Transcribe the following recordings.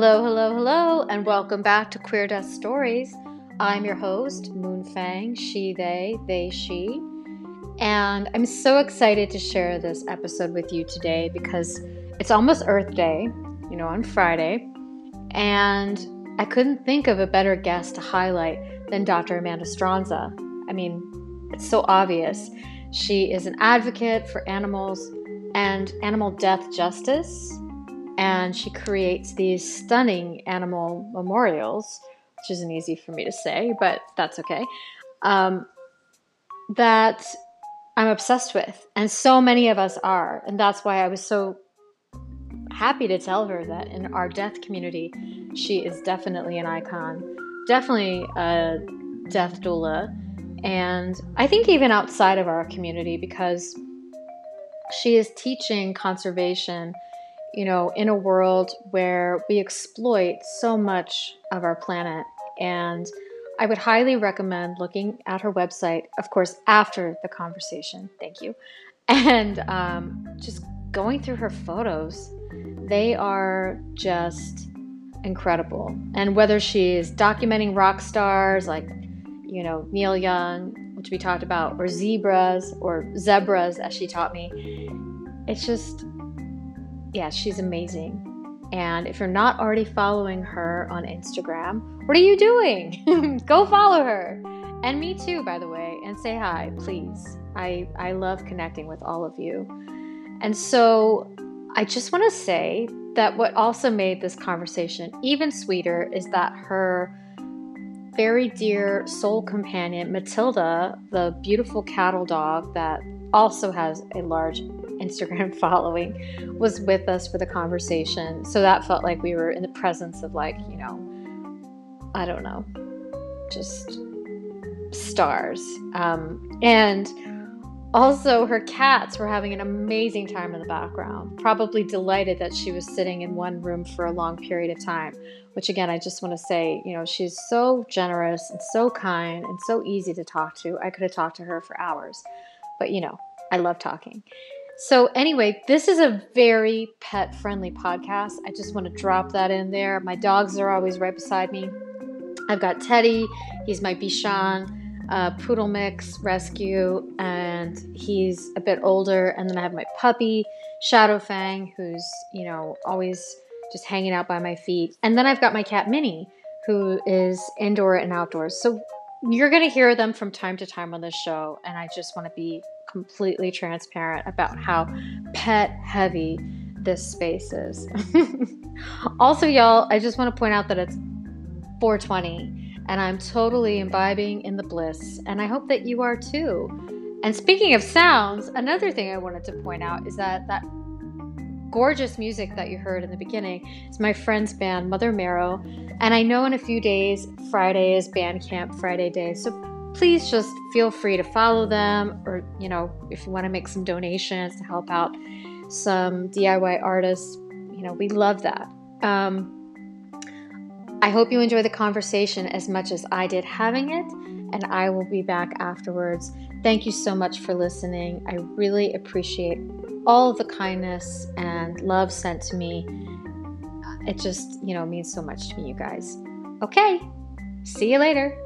Hello, hello, hello, and welcome back to Queer Death Stories. I'm your host, Moon Fang, she, they, they, she. And I'm so excited to share this episode with you today because it's almost Earth Day, you know, on Friday. And I couldn't think of a better guest to highlight than Dr. Amanda Stronza. I mean, it's so obvious. She is an advocate for animals and animal death justice and she creates these stunning animal memorials, which isn't easy for me to say, but that's okay. Um, that I'm obsessed with, and so many of us are, and that's why I was so happy to tell her that in our death community, she is definitely an icon, definitely a death doula, and I think even outside of our community because she is teaching conservation you know, in a world where we exploit so much of our planet. And I would highly recommend looking at her website, of course, after the conversation. Thank you. And um, just going through her photos. They are just incredible. And whether she's documenting rock stars like, you know, Neil Young, which we talked about, or zebras, or zebras, as she taught me, it's just yeah, she's amazing. And if you're not already following her on Instagram, what are you doing? Go follow her. And me too, by the way, and say hi, please. I, I love connecting with all of you. And so I just want to say that what also made this conversation even sweeter is that her very dear soul companion, Matilda, the beautiful cattle dog that also has a large Instagram following, was with us for the conversation. So that felt like we were in the presence of, like, you know, I don't know, just stars. Um, and also, her cats were having an amazing time in the background, probably delighted that she was sitting in one room for a long period of time. Which, again, I just want to say, you know, she's so generous and so kind and so easy to talk to. I could have talked to her for hours. But, you know, I love talking. So, anyway, this is a very pet friendly podcast. I just want to drop that in there. My dogs are always right beside me. I've got Teddy, he's my Bichon uh, poodle mix rescue, and he's a bit older. And then I have my puppy, Shadow Fang, who's, you know, always just hanging out by my feet. And then I've got my cat Minnie, who is indoor and outdoors. So you're going to hear them from time to time on this show, and I just want to be completely transparent about how pet heavy this space is. also, y'all, I just want to point out that it's 420 and I'm totally imbibing in the bliss, and I hope that you are too. And speaking of sounds, another thing I wanted to point out is that that gorgeous music that you heard in the beginning is my friend's band Mother Marrow, and I know in a few days Friday is Bandcamp Friday day, so please just feel free to follow them or, you know, if you want to make some donations to help out some DIY artists, you know, we love that. Um, I hope you enjoy the conversation as much as I did having it, and I will be back afterwards. Thank you so much for listening. I really appreciate all of the kindness and love sent to me. It just, you know, means so much to me, you guys. Okay, see you later.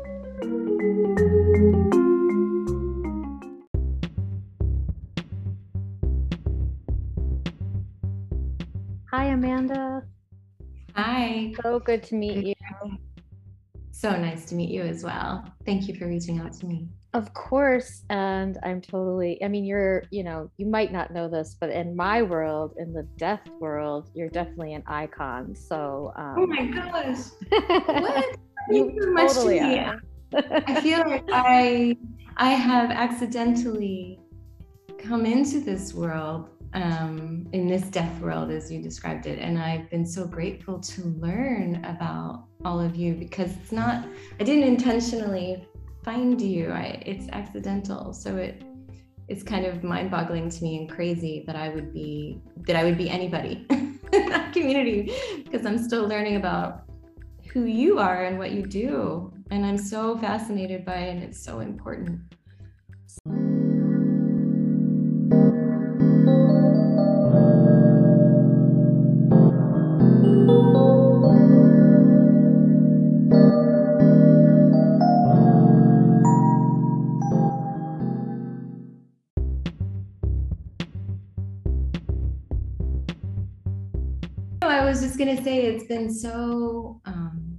Hi, Amanda. Hi. So good to meet you. So nice to meet you as well. Thank you for reaching out to me. Of course. And I'm totally, I mean, you're, you know, you might not know this, but in my world, in the death world, you're definitely an icon. So, um, oh my gosh. what? you so much totally to me. I feel like I I have accidentally come into this world um, in this death world as you described it and i've been so grateful to learn about all of you because it's not i didn't intentionally find you. I, it's accidental. So it it's kind of mind-boggling to me and crazy that i would be that i would be anybody in that community because i'm still learning about who you are and what you do. And i'm so fascinated by it and it's so important gonna say it's been so um,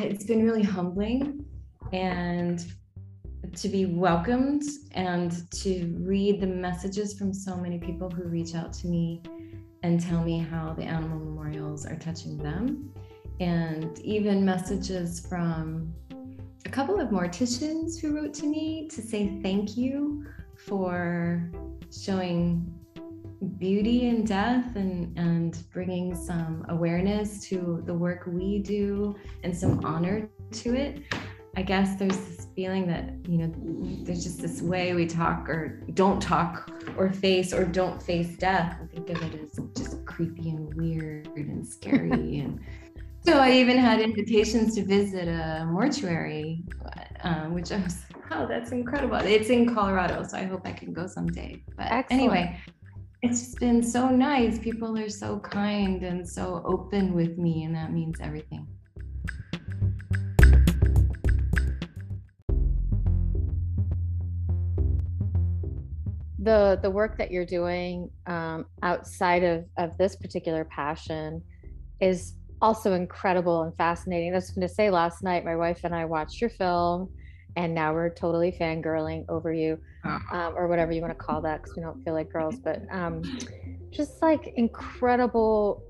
it's been really humbling and to be welcomed and to read the messages from so many people who reach out to me and tell me how the animal memorials are touching them. And even messages from a couple of morticians who wrote to me to say thank you for showing beauty in death and, and bringing some awareness to the work we do and some honor to it. I guess there's this feeling that, you know, there's just this way we talk or don't talk or face or don't face death. I think of it as just creepy and weird and scary. and so I even had invitations to visit a mortuary, um, which I was like, oh, that's incredible. It's in Colorado, so I hope I can go someday. But Excellent. anyway, it's been so nice. People are so kind and so open with me, and that means everything. The, the work that you're doing um, outside of, of this particular passion is also incredible and fascinating. I was going to say last night, my wife and I watched your film, and now we're totally fangirling over you, um, or whatever you want to call that, because we don't feel like girls. But um, just like incredible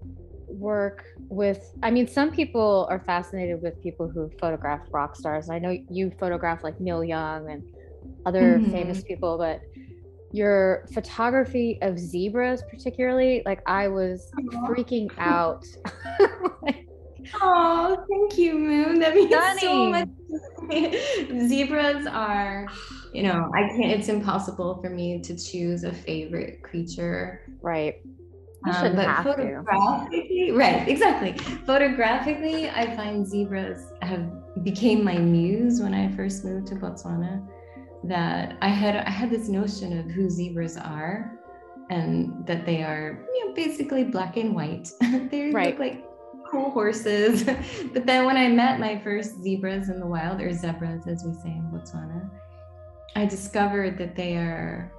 work with. I mean, some people are fascinated with people who photograph rock stars. I know you photograph like Neil Young and other mm-hmm. famous people, but your photography of zebras particularly like i was Aww. freaking out oh thank you moon that means Stunning. so much zebras are you know i can't it's impossible for me to choose a favorite creature right um, but photographically, to. right, exactly. Photographically, I find zebras have became my muse when I first moved to Botswana that I had I had this notion of who zebras are and that they are you know basically black and white. they right. look like cool horses. but then when I met my first zebras in the wild, or zebras as we say in Botswana, I discovered that they are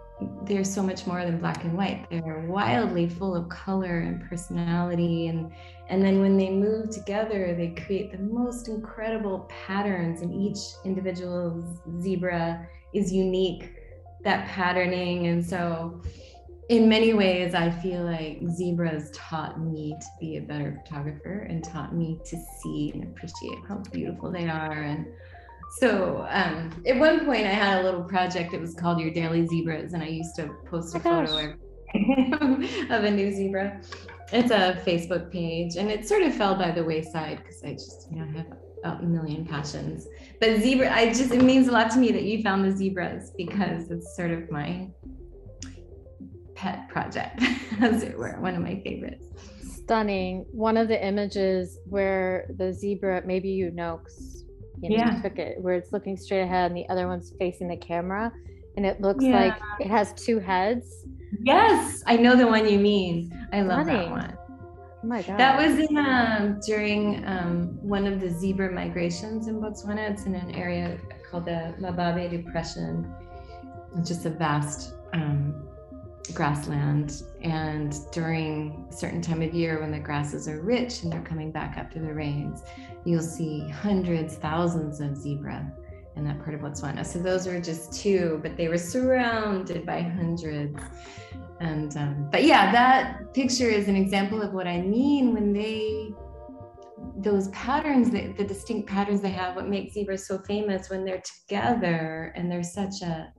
they're so much more than black and white. They're wildly full of color and personality and and then when they move together, they create the most incredible patterns and each individual zebra is unique, that patterning. And so, in many ways, I feel like zebras taught me to be a better photographer and taught me to see and appreciate how beautiful they are. And so, um, at one point, I had a little project. It was called Your Daily Zebras, and I used to post a oh photo of a new zebra. It's a Facebook page, and it sort of fell by the wayside because I just, you know, have a million passions. But zebra, I just it means a lot to me that you found the zebras because it's sort of my pet project, as it were, one of my favorites. Stunning. One of the images where the zebra, maybe you know, you know, yeah. took it where it's looking straight ahead and the other one's facing the camera, and it looks yeah. like it has two heads. Yes, I know the one you mean. I love Stunning. that one. Oh my God. That was in um, during um, one of the zebra migrations in Botswana. It's in an area called the Mababe Depression. It's just a vast um, grassland. And during a certain time of year when the grasses are rich and they're coming back after the rains, you'll see hundreds, thousands of zebra in that part of Botswana. So those were just two, but they were surrounded by hundreds and um, but yeah that picture is an example of what i mean when they those patterns the, the distinct patterns they have what makes zebras so famous when they're together and they're such a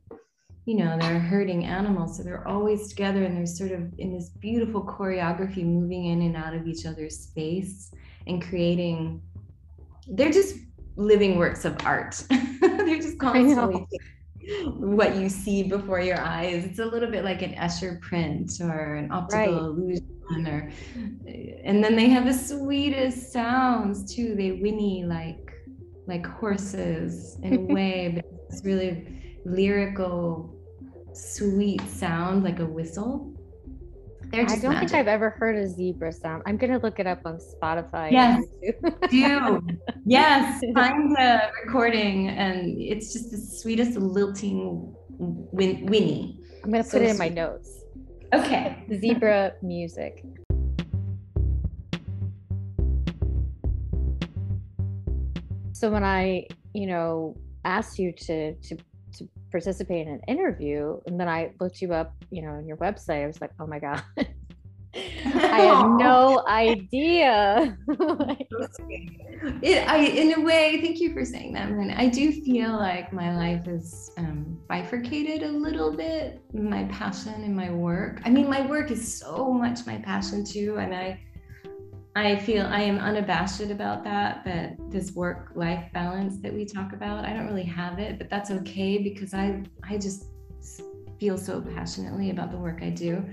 you know they're herding animals so they're always together and they're sort of in this beautiful choreography moving in and out of each other's space and creating they're just living works of art they're just constantly what you see before your eyes. It's a little bit like an Escher print or an optical right. illusion or and then they have the sweetest sounds too. They whinny like like horses in a way, but it's really lyrical, sweet sound like a whistle. They're just I don't magic. think I've ever heard a zebra sound. I'm gonna look it up on Spotify. Yes, do yes, find the recording, and it's just the sweetest lilting win- whinny. I'm gonna so put it in my notes. Okay, zebra music. So when I, you know, asked you to to participate in an interview, and then I looked you up, you know, on your website, I was like, oh my god. I had no idea. it, I, in a way, thank you for saying that. And I do feel like my life is um, bifurcated a little bit. My passion and my work. I mean, my work is so much my passion too, and I I feel I am unabashed about that, but this work life balance that we talk about, I don't really have it, but that's okay because I I just feel so passionately about the work I do.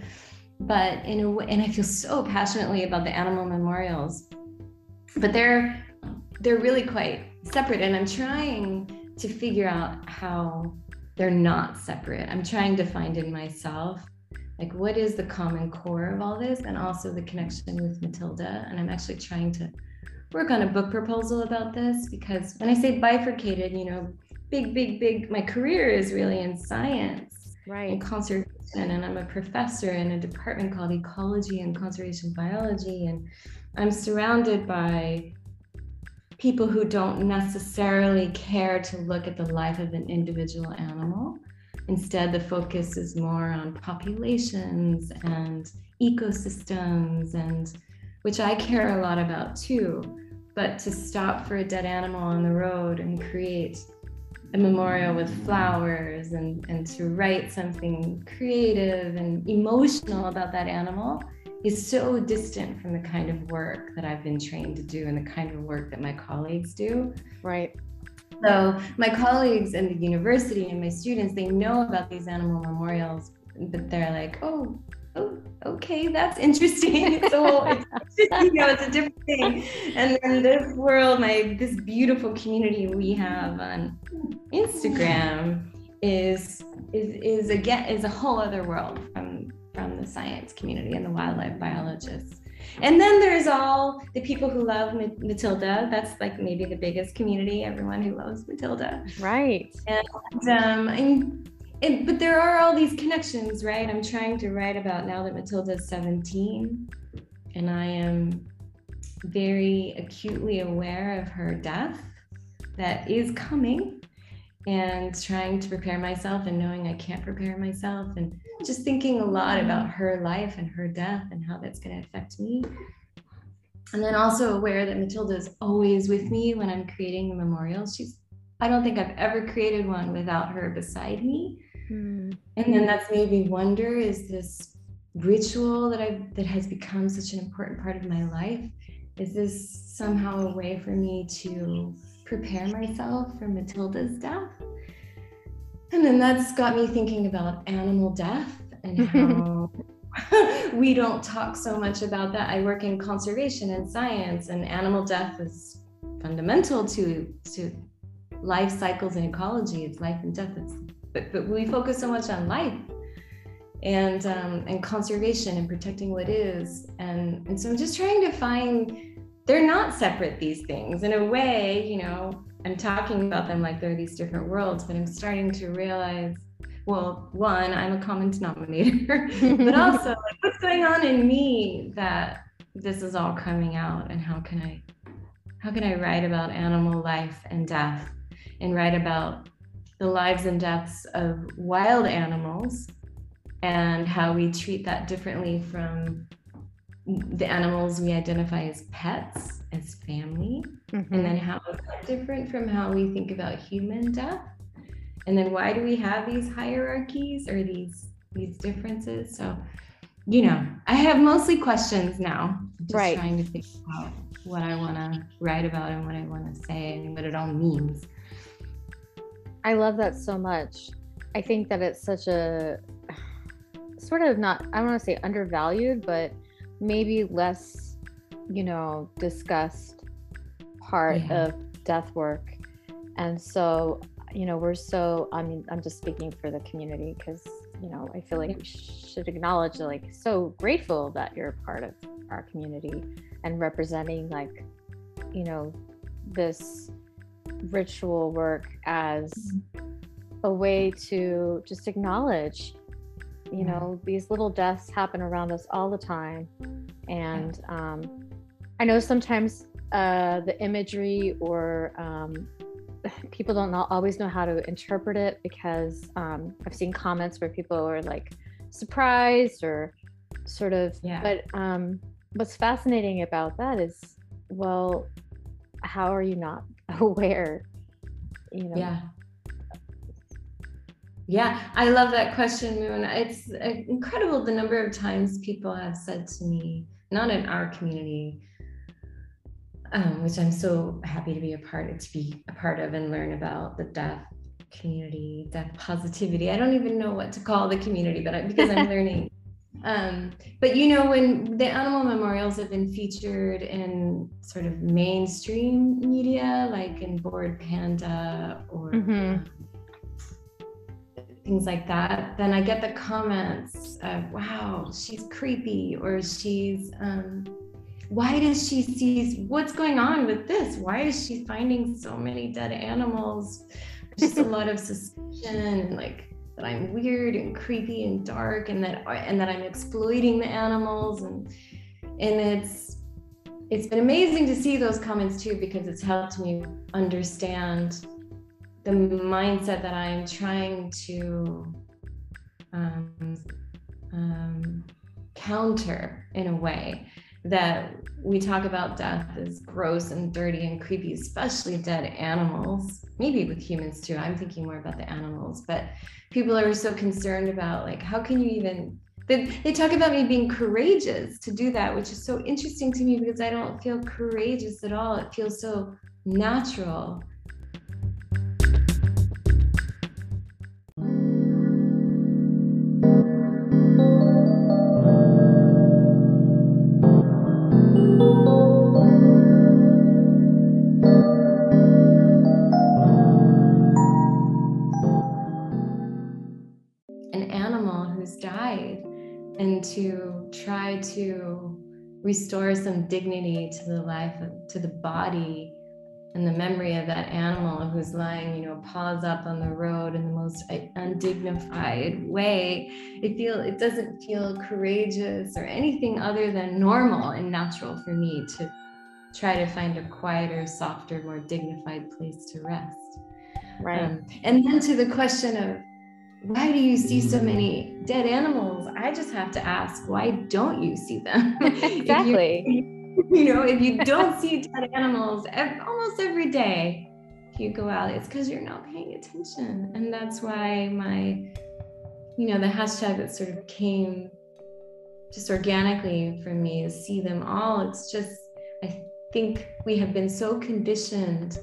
But in a way, and I feel so passionately about the animal memorials. But they're they're really quite separate and I'm trying to figure out how they're not separate. I'm trying to find in myself like what is the common core of all this and also the connection with matilda? And i'm actually trying to work on a book proposal about this because when i say bifurcated you know big big big my career is really in science right. and conservation and i'm a professor in a department called ecology and conservation biology and i'm surrounded by people who don't necessarily care to look at the life of an individual animal Instead, the focus is more on populations and ecosystems, and which I care a lot about too. But to stop for a dead animal on the road and create a memorial with flowers and, and to write something creative and emotional about that animal is so distant from the kind of work that I've been trained to do and the kind of work that my colleagues do. Right. So my colleagues in the university and my students, they know about these animal memorials, but they're like, oh, oh, okay, that's interesting. so it's, you know, it's a different thing. And then this world, my this beautiful community we have on Instagram is is is again is a whole other world from from the science community and the wildlife biologists. And then there's all the people who love Matilda. That's like maybe the biggest community, everyone who loves Matilda. Right. And, um, and, and, but there are all these connections, right? I'm trying to write about now that Matilda's 17 and I am very acutely aware of her death that is coming and trying to prepare myself and knowing I can't prepare myself and just thinking a lot about her life and her death and how that's going to affect me. And then also aware that Matilda is always with me when I'm creating the memorials. She's, I don't think I've ever created one without her beside me. Mm. And then that's made me wonder is this ritual that I've, that has become such an important part of my life, is this somehow a way for me to prepare myself for Matilda's death? And then that's got me thinking about animal death and how we don't talk so much about that. I work in conservation and science, and animal death is fundamental to to life cycles and ecology. It's life and death. It's, but, but we focus so much on life and um, and conservation and protecting what is. And and so I'm just trying to find they're not separate these things in a way. You know, I'm talking about them like they're these different worlds, but I'm starting to realize well, one, I'm a common denominator, but also like, what's going on in me that this is all coming out and how can I how can I write about animal life and death and write about the lives and deaths of wild animals and how we treat that differently from the animals we identify as pets, as family, mm-hmm. and then how is that different from how we think about human death? And then why do we have these hierarchies or these these differences? So, you know, I have mostly questions now. Just right. trying to figure out what I want to write about and what I want to say and what it all means. I love that so much. I think that it's such a sort of not I don't want to say undervalued, but maybe less, you know, discussed part yeah. of death work. And so, you know, we're so, I mean, I'm just speaking for the community because, you know, I feel like we should acknowledge, like, so grateful that you're part of our community and representing, like, you know, this ritual work as mm-hmm. a way to just acknowledge you know these little deaths happen around us all the time and um, i know sometimes uh, the imagery or um, people don't always know how to interpret it because um, I've seen comments where people are like surprised or sort of. Yeah. But um, what's fascinating about that is, well, how are you not aware? You know. Yeah. Yeah, I love that question, Moon. It's uh, incredible the number of times people have said to me, not in our community, um, which I'm so happy to be a part of, to be a part of and learn about the death community, death positivity. I don't even know what to call the community, but I, because I'm learning. Um, but you know, when the animal memorials have been featured in sort of mainstream media, like in Bored Panda or mm-hmm. Things like that, then I get the comments of, "Wow, she's creepy," or "She's." Um, why does she see what's going on with this? Why is she finding so many dead animals? Just a lot of suspicion and like that I'm weird and creepy and dark and that and that I'm exploiting the animals and and it's it's been amazing to see those comments too because it's helped me understand the mindset that I'm trying to um, um, counter in a way that we talk about death as gross and dirty and creepy, especially dead animals, maybe with humans too. I'm thinking more about the animals, but people are so concerned about like, how can you even? They, they talk about me being courageous to do that, which is so interesting to me because I don't feel courageous at all. It feels so natural restore some dignity to the life to the body and the memory of that animal who's lying you know paws up on the road in the most undignified way. It feel it doesn't feel courageous or anything other than normal and natural for me to try to find a quieter softer more dignified place to rest. Right. Um, and then to the question of why do you see so many dead animals? I just have to ask, why don't you see them? exactly. you, you, know, if you don't see dead animals almost every day, if you go out, it's because you're not paying attention. And that's why my, you know, the hashtag that sort of came just organically for me is see them all. It's just, I think we have been so conditioned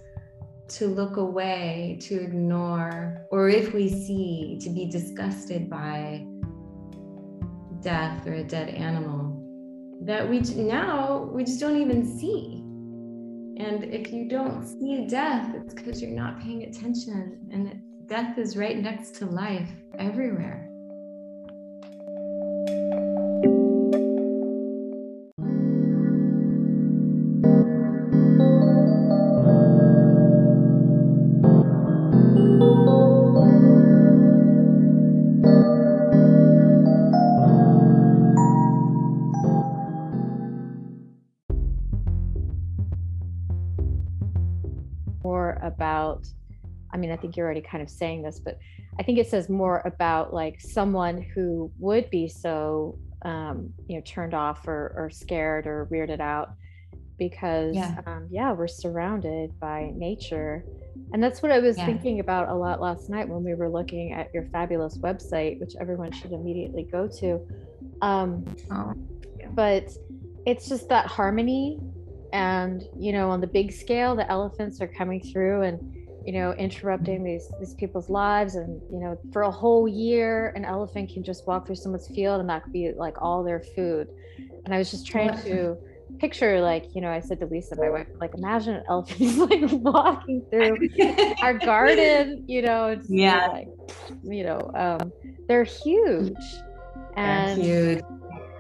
to look away, to ignore, or if we see, to be disgusted by death or a dead animal that we now we just don't even see. And if you don't see death, it's because you're not paying attention. And death is right next to life everywhere. I think you're already kind of saying this, but I think it says more about like someone who would be so, um, you know, turned off or, or scared or weirded out because, yeah. Um, yeah, we're surrounded by nature. And that's what I was yeah. thinking about a lot last night when we were looking at your fabulous website, which everyone should immediately go to. Um, oh. But it's just that harmony. And, you know, on the big scale, the elephants are coming through and you know interrupting these these people's lives and you know for a whole year an elephant can just walk through someone's field and that could be like all their food. And i was just trying to picture like you know i said to lisa my wife like imagine an elephant like walking through our garden you know yeah. like you know um they're huge. And they're huge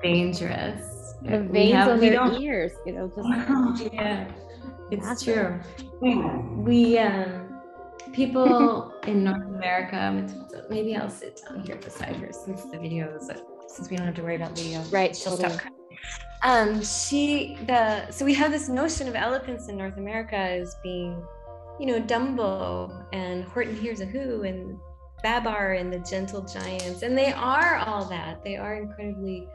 dangerous. The veins have, on their ears you know just yeah it's true. We, we um people in North America, maybe I'll sit down here beside her since the video is, since we don't have to worry about video. Right. She'll stop. um, she the so we have this notion of elephants in North America as being, you know, Dumbo and Horton Hears a Who and Babar and the Gentle Giants, and they are all that. They are incredibly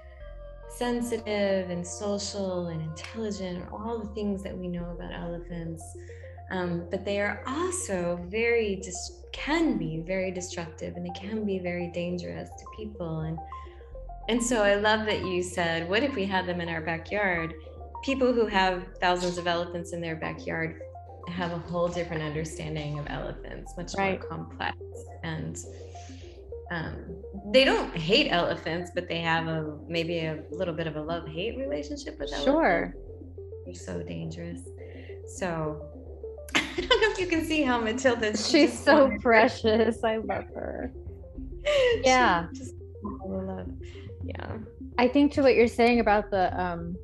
sensitive and social and intelligent, all the things that we know about elephants. Um, but they are also very dis- can be very destructive and they can be very dangerous to people and and so I love that you said, what if we had them in our backyard? People who have thousands of elephants in their backyard have a whole different understanding of elephants, much right. more complex. And um, they don't hate elephants, but they have a maybe a little bit of a love hate relationship with elephants. Sure. They're so dangerous. So I don't know if you can see how Matilda. She's so precious. I love her. Yeah. Just love yeah i think to what you're saying about the um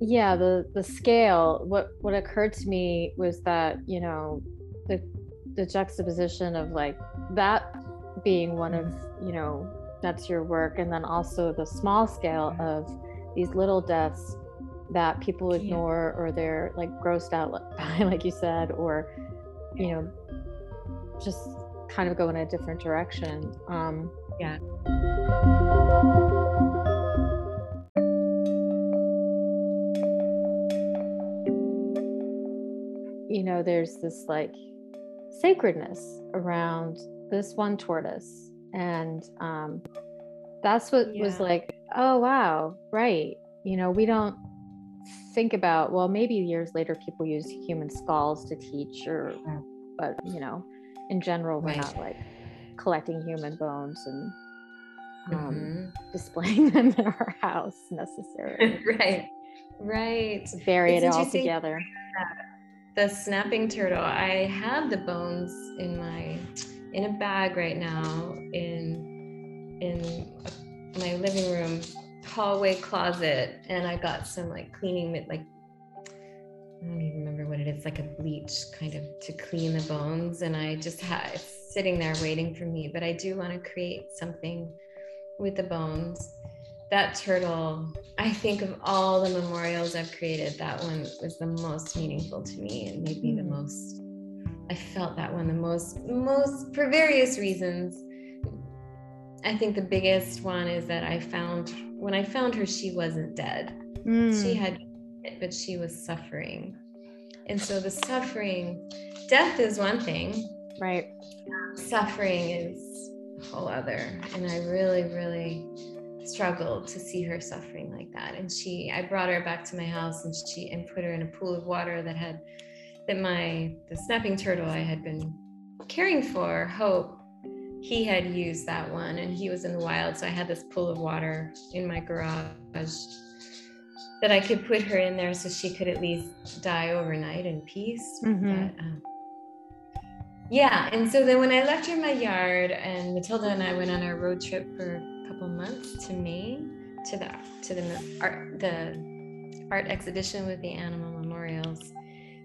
yeah the the scale what what occurred to me was that you know the the juxtaposition of like that being one of you know that's your work and then also the small scale of these little deaths that people ignore yeah. or they're like grossed out by like you said or you know just kind of go in a different direction um yeah you know, there's this like sacredness around this one tortoise. And um, that's what yeah. was like, oh, wow, right. You know, we don't think about, well, maybe years later people use human skulls to teach, or, but, you know, in general, we're not like collecting human bones and um, mm-hmm. displaying them in our house necessarily. right, right. Bury it's it all together. The snapping turtle. I have the bones in my in a bag right now in in my living room hallway closet, and I got some like cleaning like I don't even remember what it is, like a bleach kind of to clean the bones. And I just had it's sitting there waiting for me. But I do want to create something with the bones. That turtle, I think of all the memorials I've created, that one was the most meaningful to me and made me the hmm. most. I felt that one the most, most for various reasons. I think the biggest one is that I found when I found her, she wasn't dead. Mm. She had, but she was suffering. And so the suffering, death is one thing. Right. Suffering is a whole other. And I really, really struggled to see her suffering like that. And she, I brought her back to my house and she, and put her in a pool of water that had, that my, the snapping turtle I had been caring for, Hope, he had used that one and he was in the wild. So I had this pool of water in my garage that I could put her in there so she could at least die overnight in peace. Mm-hmm. But, um, yeah and so then when i left her in my yard and matilda and i went on our road trip for a couple months to maine to the to the art the art exhibition with the animal memorials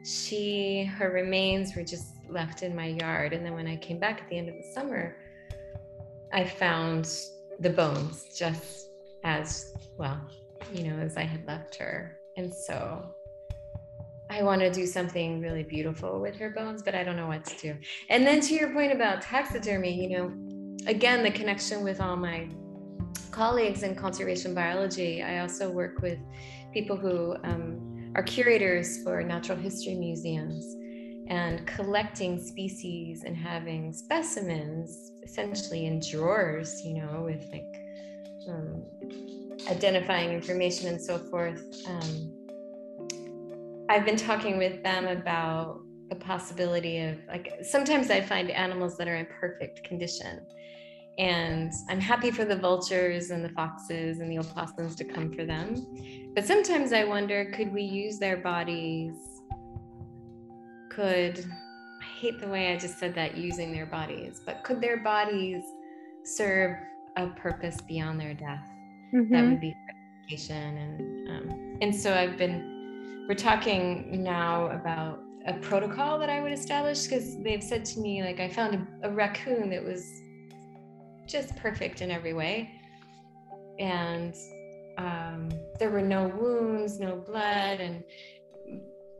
she her remains were just left in my yard and then when i came back at the end of the summer i found the bones just as well you know as i had left her and so I want to do something really beautiful with her bones, but I don't know what to do. And then to your point about taxidermy, you know, again, the connection with all my colleagues in conservation biology, I also work with people who um, are curators for natural history museums and collecting species and having specimens essentially in drawers, you know, with like um, identifying information and so forth. Um, I've been talking with them about the possibility of like sometimes I find animals that are in perfect condition. And I'm happy for the vultures and the foxes and the opossums to come for them. But sometimes I wonder could we use their bodies? Could, I hate the way I just said that using their bodies, but could their bodies serve a purpose beyond their death? Mm-hmm. That would be gratification. And, um, and so I've been we're talking now about a protocol that I would establish because they've said to me, like, I found a, a, raccoon that was just perfect in every way. And um, there were no wounds, no blood, and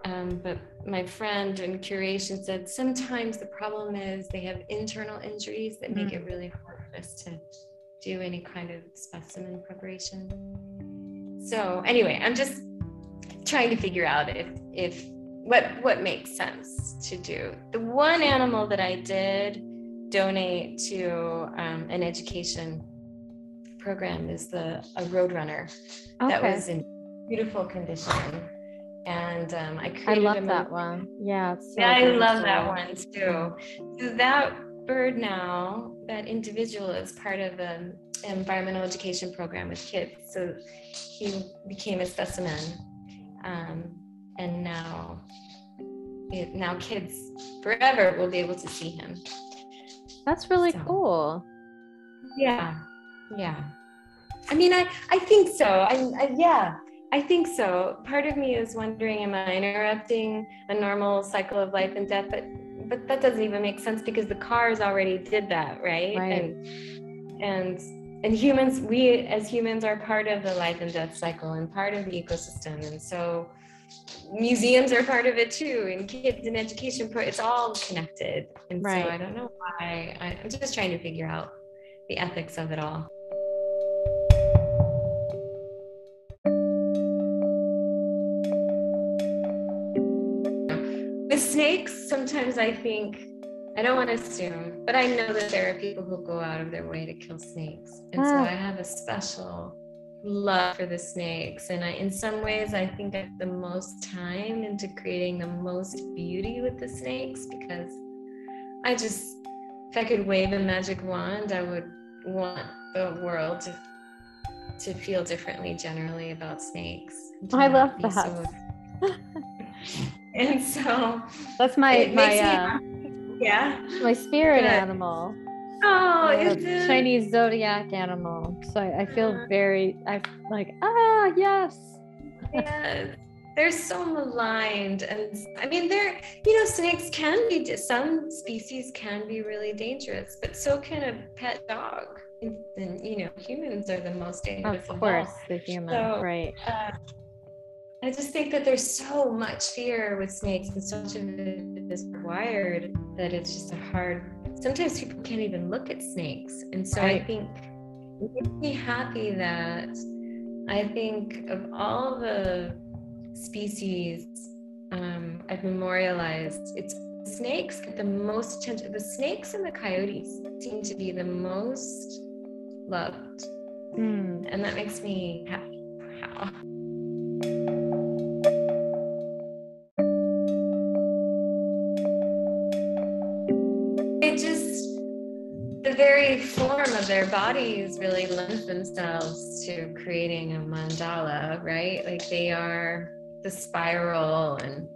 um, but my friend in curation said sometimes the problem is they have internal injuries that make mm. it really hard for us to do any kind of specimen preparation. So anyway, I'm just trying to figure out if if what what makes sense to do. The one animal that I did donate to um, an education program is the a roadrunner okay. that was in beautiful condition and um, I created. I love that one. Yeah, so yeah, I love that one too. So that bird now, that individual is part of an environmental education program with kids. So he became a specimen, um, and now, it, now kids forever will be able to see him. That's really so, cool. Yeah, yeah. I mean, I I think so. I, I yeah. I think so. Part of me is wondering, am I interrupting a normal cycle of life and death? But but that doesn't even make sense because the cars already did that, right? right. And and and humans, we as humans are part of the life and death cycle and part of the ecosystem. And so museums are part of it too, and kids and education, it's all connected. And right. so I don't know why. I'm just trying to figure out the ethics of it all. Snakes, sometimes I think, I don't want to assume, but I know that there are people who go out of their way to kill snakes. And ah. so I have a special love for the snakes. And I, in some ways, I think I have the most time into creating the most beauty with the snakes because I just, if I could wave a magic wand, I would want the world to to feel differently generally about snakes. I love that. So, and so that's my my uh, yeah my spirit Good. animal. Oh, it's Chinese zodiac animal. So I, I feel very I like ah yes. yes. They're so maligned, and I mean, they're you know, snakes can be some species can be really dangerous, but so can a pet dog. And, and you know, humans are the most dangerous. Of course, of the human, so, right? Uh, I just think that there's so much fear with snakes and so much of it is wired that it's just a hard sometimes people can't even look at snakes. And so right. I think it makes me happy that I think of all the species um, I've memorialized, it's snakes get the most attention. The snakes and the coyotes seem to be the most loved. Mm. And that makes me happy. Wow. Their bodies really lend themselves to creating a mandala, right? Like they are the spiral and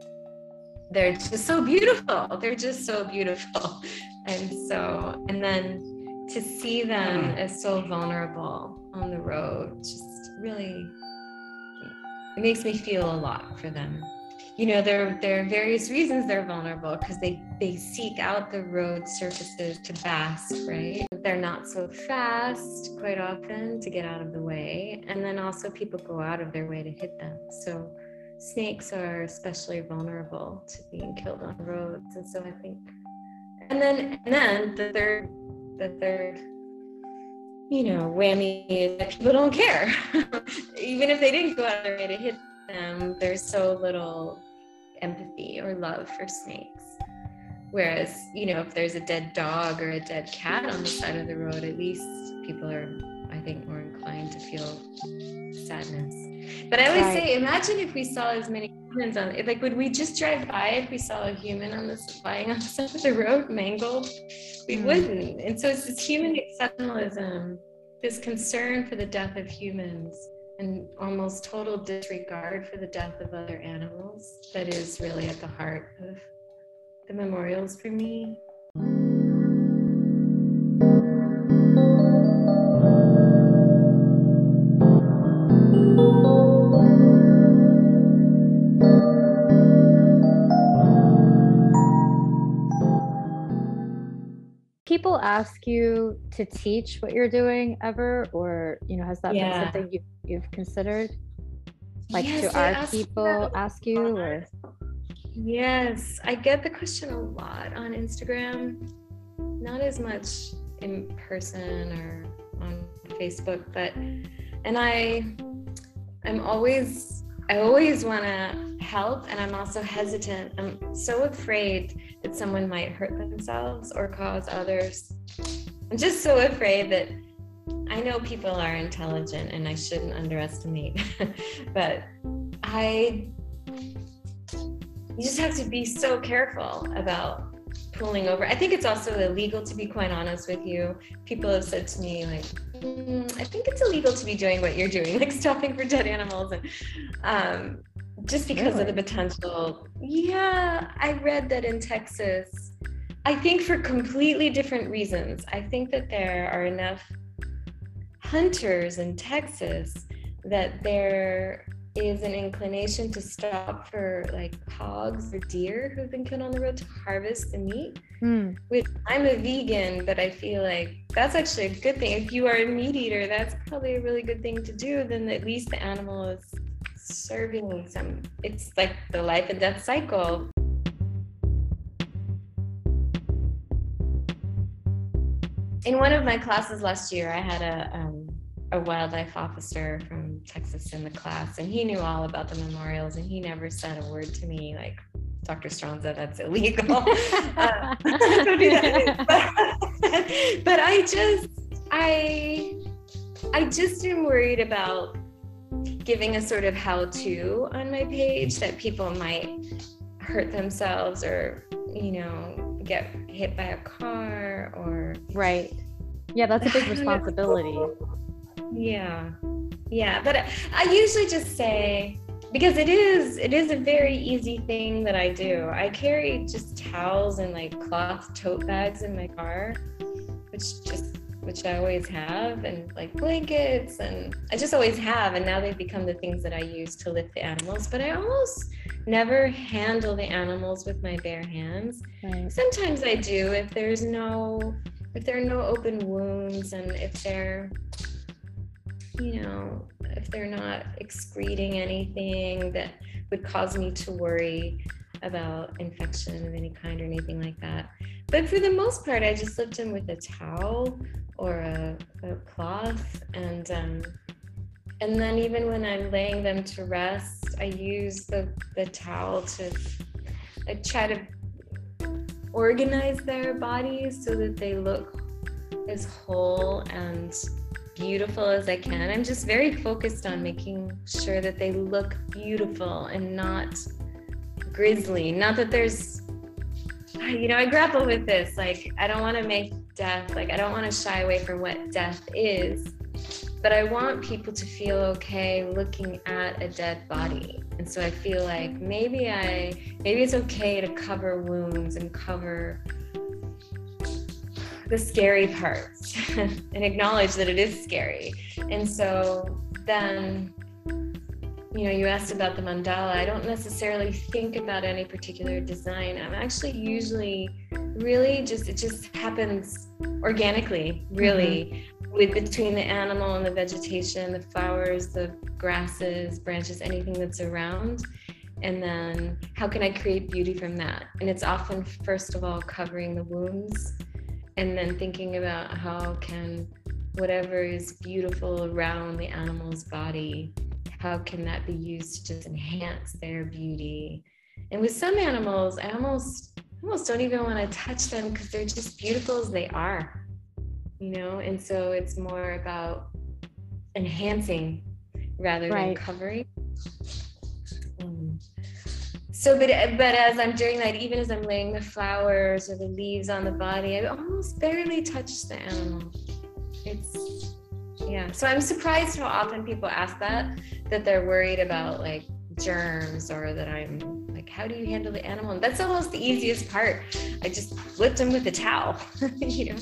they're just so beautiful. They're just so beautiful. And so, and then to see them mm. as so vulnerable on the road just really it makes me feel a lot for them you know there there are various reasons they're vulnerable because they they seek out the road surfaces to bask right? They're not so fast quite often to get out of the way. And then also people go out of their way to hit them. So snakes are especially vulnerable to being killed on roads. And so i think and then and then the third the third you know whammy is that people don't care. Even if they didn't go out of their way to hit them there's so little empathy or love for snakes. Whereas, you know, if there's a dead dog or a dead cat on the side of the road, at least people are, I think, more inclined to feel sadness. But I always right. say, imagine if we saw as many humans on, like, would we just drive by if we saw a human on this lying on the side of the road, mangled? We mm. wouldn't. And so it's this human exceptionalism, this concern for the death of humans and almost total disregard for the death of other animals that is really at the heart of the memorials for me. People ask you to teach what you're doing ever or you know has that yeah. been something you, you've considered Like, yes, do our people ask you or? Yes, I get the question a lot on Instagram. Not as much in person or on Facebook, but and I I'm always I always want to help and I'm also hesitant. I'm so afraid that someone might hurt themselves or cause others. I'm just so afraid that I know people are intelligent and I shouldn't underestimate, but I you just have to be so careful about pulling over. I think it's also illegal to be quite honest with you. People have said to me like, I think it's illegal to be doing what you're doing, like stopping for dead animals, and um, just because really? of the potential. Yeah, I read that in Texas. I think for completely different reasons. I think that there are enough hunters in Texas that there is an inclination to stop for like hogs or deer who've been killed on the road to harvest the meat. Mm. Which I'm a vegan, but I feel like that's actually a good thing. If you are a meat eater, that's probably a really good thing to do. Then at least the animal is serving some. It's like the life and death cycle. In one of my classes last year, I had a um, a wildlife officer from Texas in the class, and he knew all about the memorials, and he never said a word to me like, Dr. Stronza that's illegal. uh, but, but I just, I, I just am worried about giving a sort of how-to on my page that people might hurt themselves or, you know, get hit by a car or right. Yeah, that's a big responsibility. Yeah. Yeah. But I usually just say, because it is it is a very easy thing that I do. I carry just towels and like cloth tote bags in my car, which just which I always have, and like blankets, and I just always have. And now they've become the things that I use to lift the animals. But I almost never handle the animals with my bare hands. Right. Sometimes I do if there's no if there are no open wounds and if they're you know, if they're not excreting anything that would cause me to worry about infection of any kind or anything like that. But for the most part, I just lift them with a towel or a, a cloth, and um, and then even when I'm laying them to rest, I use the the towel to I try to organize their bodies so that they look as whole and beautiful as I can. I'm just very focused on making sure that they look beautiful and not grisly. Not that there's, you know, I grapple with this. Like, I don't want to make death, like, I don't want to shy away from what death is, but I want people to feel okay looking at a dead body. And so I feel like maybe I, maybe it's okay to cover wounds and cover the scary parts and acknowledge that it is scary. And so then, you know, you asked about the mandala. I don't necessarily think about any particular design. I'm actually usually really just, it just happens organically, really. Mm-hmm. With between the animal and the vegetation, the flowers, the grasses, branches, anything that's around and then how can i create beauty from that and it's often first of all covering the wounds and then thinking about how can whatever is beautiful around the animal's body how can that be used to just enhance their beauty? And with some animals i almost almost don't even want to touch them because they're just beautiful as they are you know? And so it's more about enhancing rather right. than covering so but but as i'm doing that even as i'm laying the flowers or the leaves on the body i almost barely touch the animal. It's yeah. So i'm surprised how often people ask that that they're worried about like germs or that i'm like how do you handle the animal? And that's almost the easiest part. I just lift them with a towel you know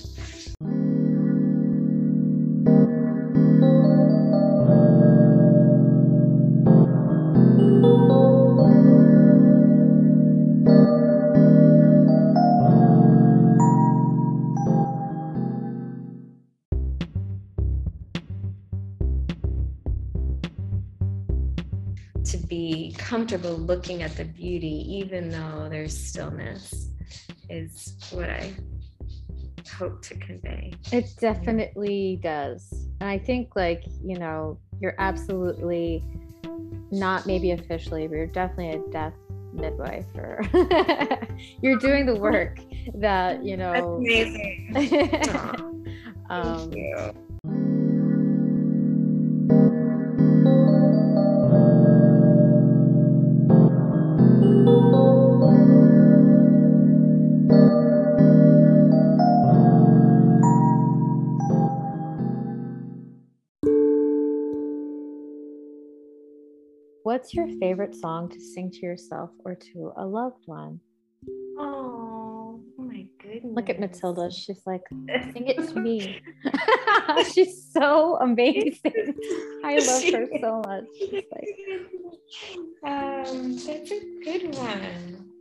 comfortable looking at the beauty, even though there's stillness, is what I hope to convey. It definitely does. And I think, like, you know, you're absolutely not maybe officially, but you're definitely a death midwife or you're doing the work that, you know. That's amazing. um, Thank you. What's your favorite song to sing to yourself or to a loved one? Oh, my goodness. Look at Matilda. She's like, sing it to me. She's so amazing. I love her so much. She's like, um, that's a good one.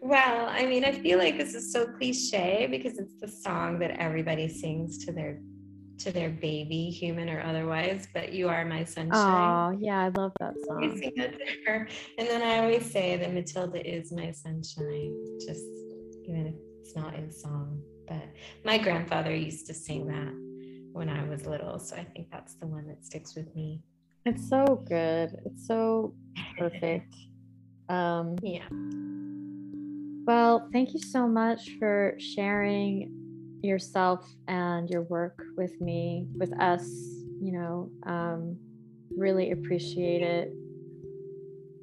Well, I mean, I feel like this is so cliche because it's the song that everybody sings to their to their baby, human or otherwise, but you are my sunshine. Oh, yeah, I love that song. I sing that to her. And then I always say that Matilda is my sunshine, just even if it's not in song. But my grandfather used to sing that when I was little. So I think that's the one that sticks with me. It's so good. It's so perfect. Um, yeah. Well, thank you so much for sharing yourself and your work with me, with us, you know, um, really appreciate it.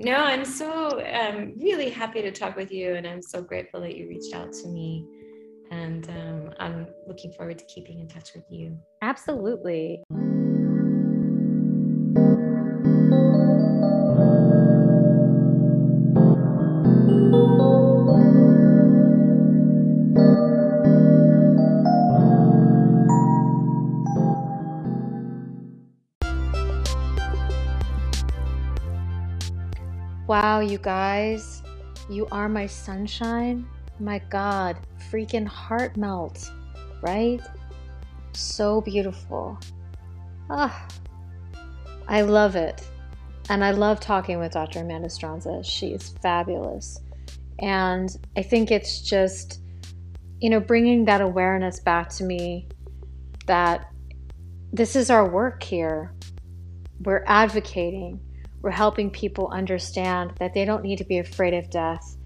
No, I'm so um, really happy to talk with you, and I'm so grateful that you reached out to me. And um, I'm looking forward to keeping in touch with you. Absolutely. Wow, you guys, you are my sunshine. My God, freaking heart melt, right? So beautiful. Ah, I love it. And I love talking with Dr. Amanda Stronza. She is fabulous. And I think it's just, you know, bringing that awareness back to me that this is our work here. We're advocating we're helping people understand that they don't need to be afraid of death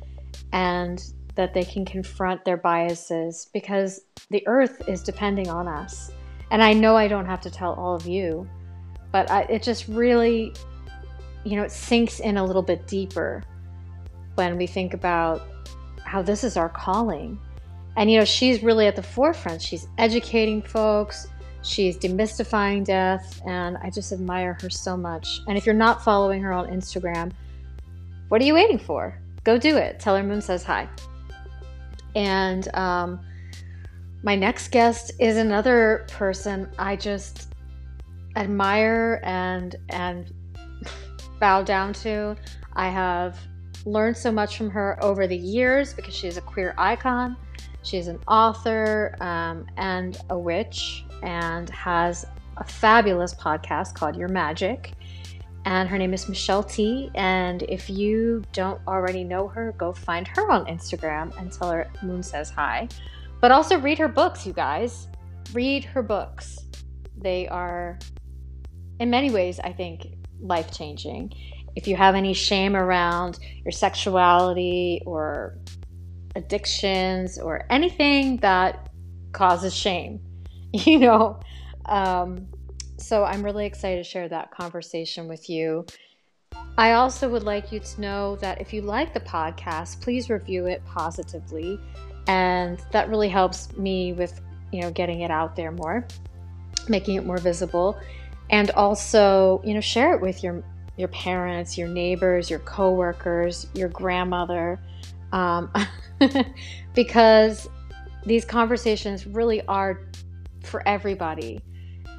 and that they can confront their biases because the earth is depending on us. And I know I don't have to tell all of you, but I, it just really, you know, it sinks in a little bit deeper when we think about how this is our calling. And, you know, she's really at the forefront. She's educating folks, She's demystifying death, and I just admire her so much. And if you're not following her on Instagram, what are you waiting for? Go do it. Tell her Moon says hi. And um, my next guest is another person I just admire and and bow down to. I have learned so much from her over the years because she is a queer icon. She's an author um, and a witch and has a fabulous podcast called Your Magic. And her name is Michelle Tea. And if you don't already know her, go find her on Instagram and tell her Moon says hi. But also read her books, you guys. Read her books. They are, in many ways, I think, life changing. If you have any shame around your sexuality or addictions or anything that causes shame, you know. Um, so I'm really excited to share that conversation with you. I also would like you to know that if you like the podcast, please review it positively. And that really helps me with, you know, getting it out there more, making it more visible. And also, you know, share it with your your parents, your neighbors, your coworkers, your grandmother, um, because these conversations really are for everybody.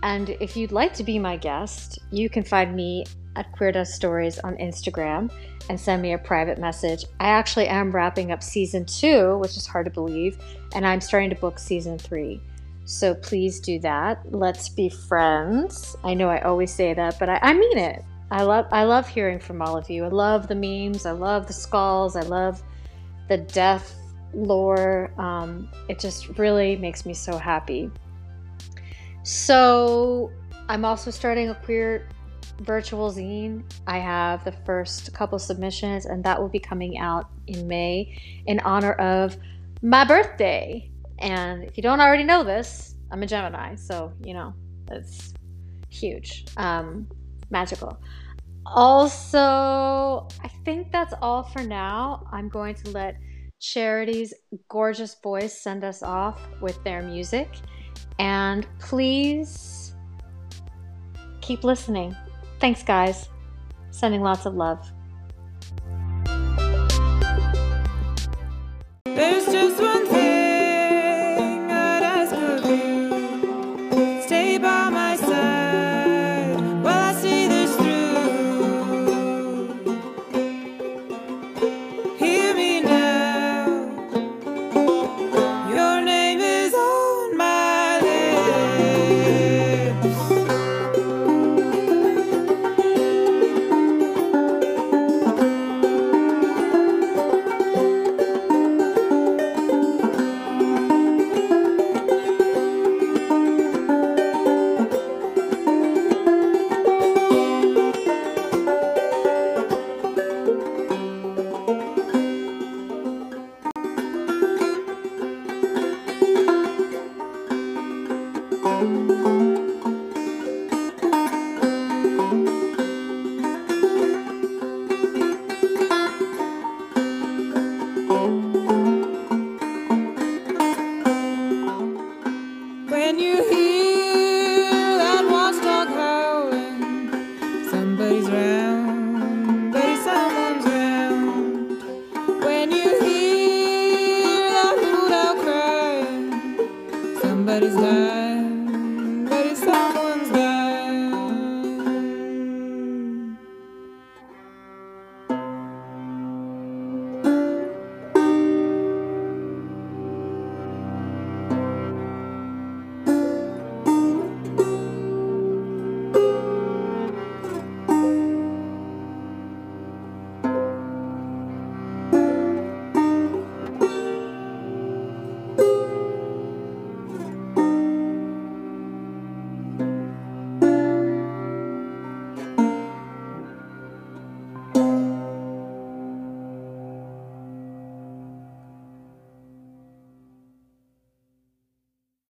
And if you'd like to be my guest, you can find me at Queer Dust Stories on Instagram and send me a private message. I actually am wrapping up season two, which is hard to believe, and I'm starting to book season three. So please do that. Let's be friends. I know I always say that, but I, I mean it. I love I love hearing from all of you. I love the memes. I love the skulls. I love the death lore. Um, it just really makes me so happy. So I'm also starting a queer virtual zine. I have the first couple submissions, and that will be coming out in May in honor of my birthday. And if you don't already know this, I'm a Gemini, so you know it's huge, um, magical. Also, I think that's all for now. I'm going to let Charity's gorgeous voice send us off with their music. And please keep listening. Thanks, guys. Sending lots of love. There's just one thing.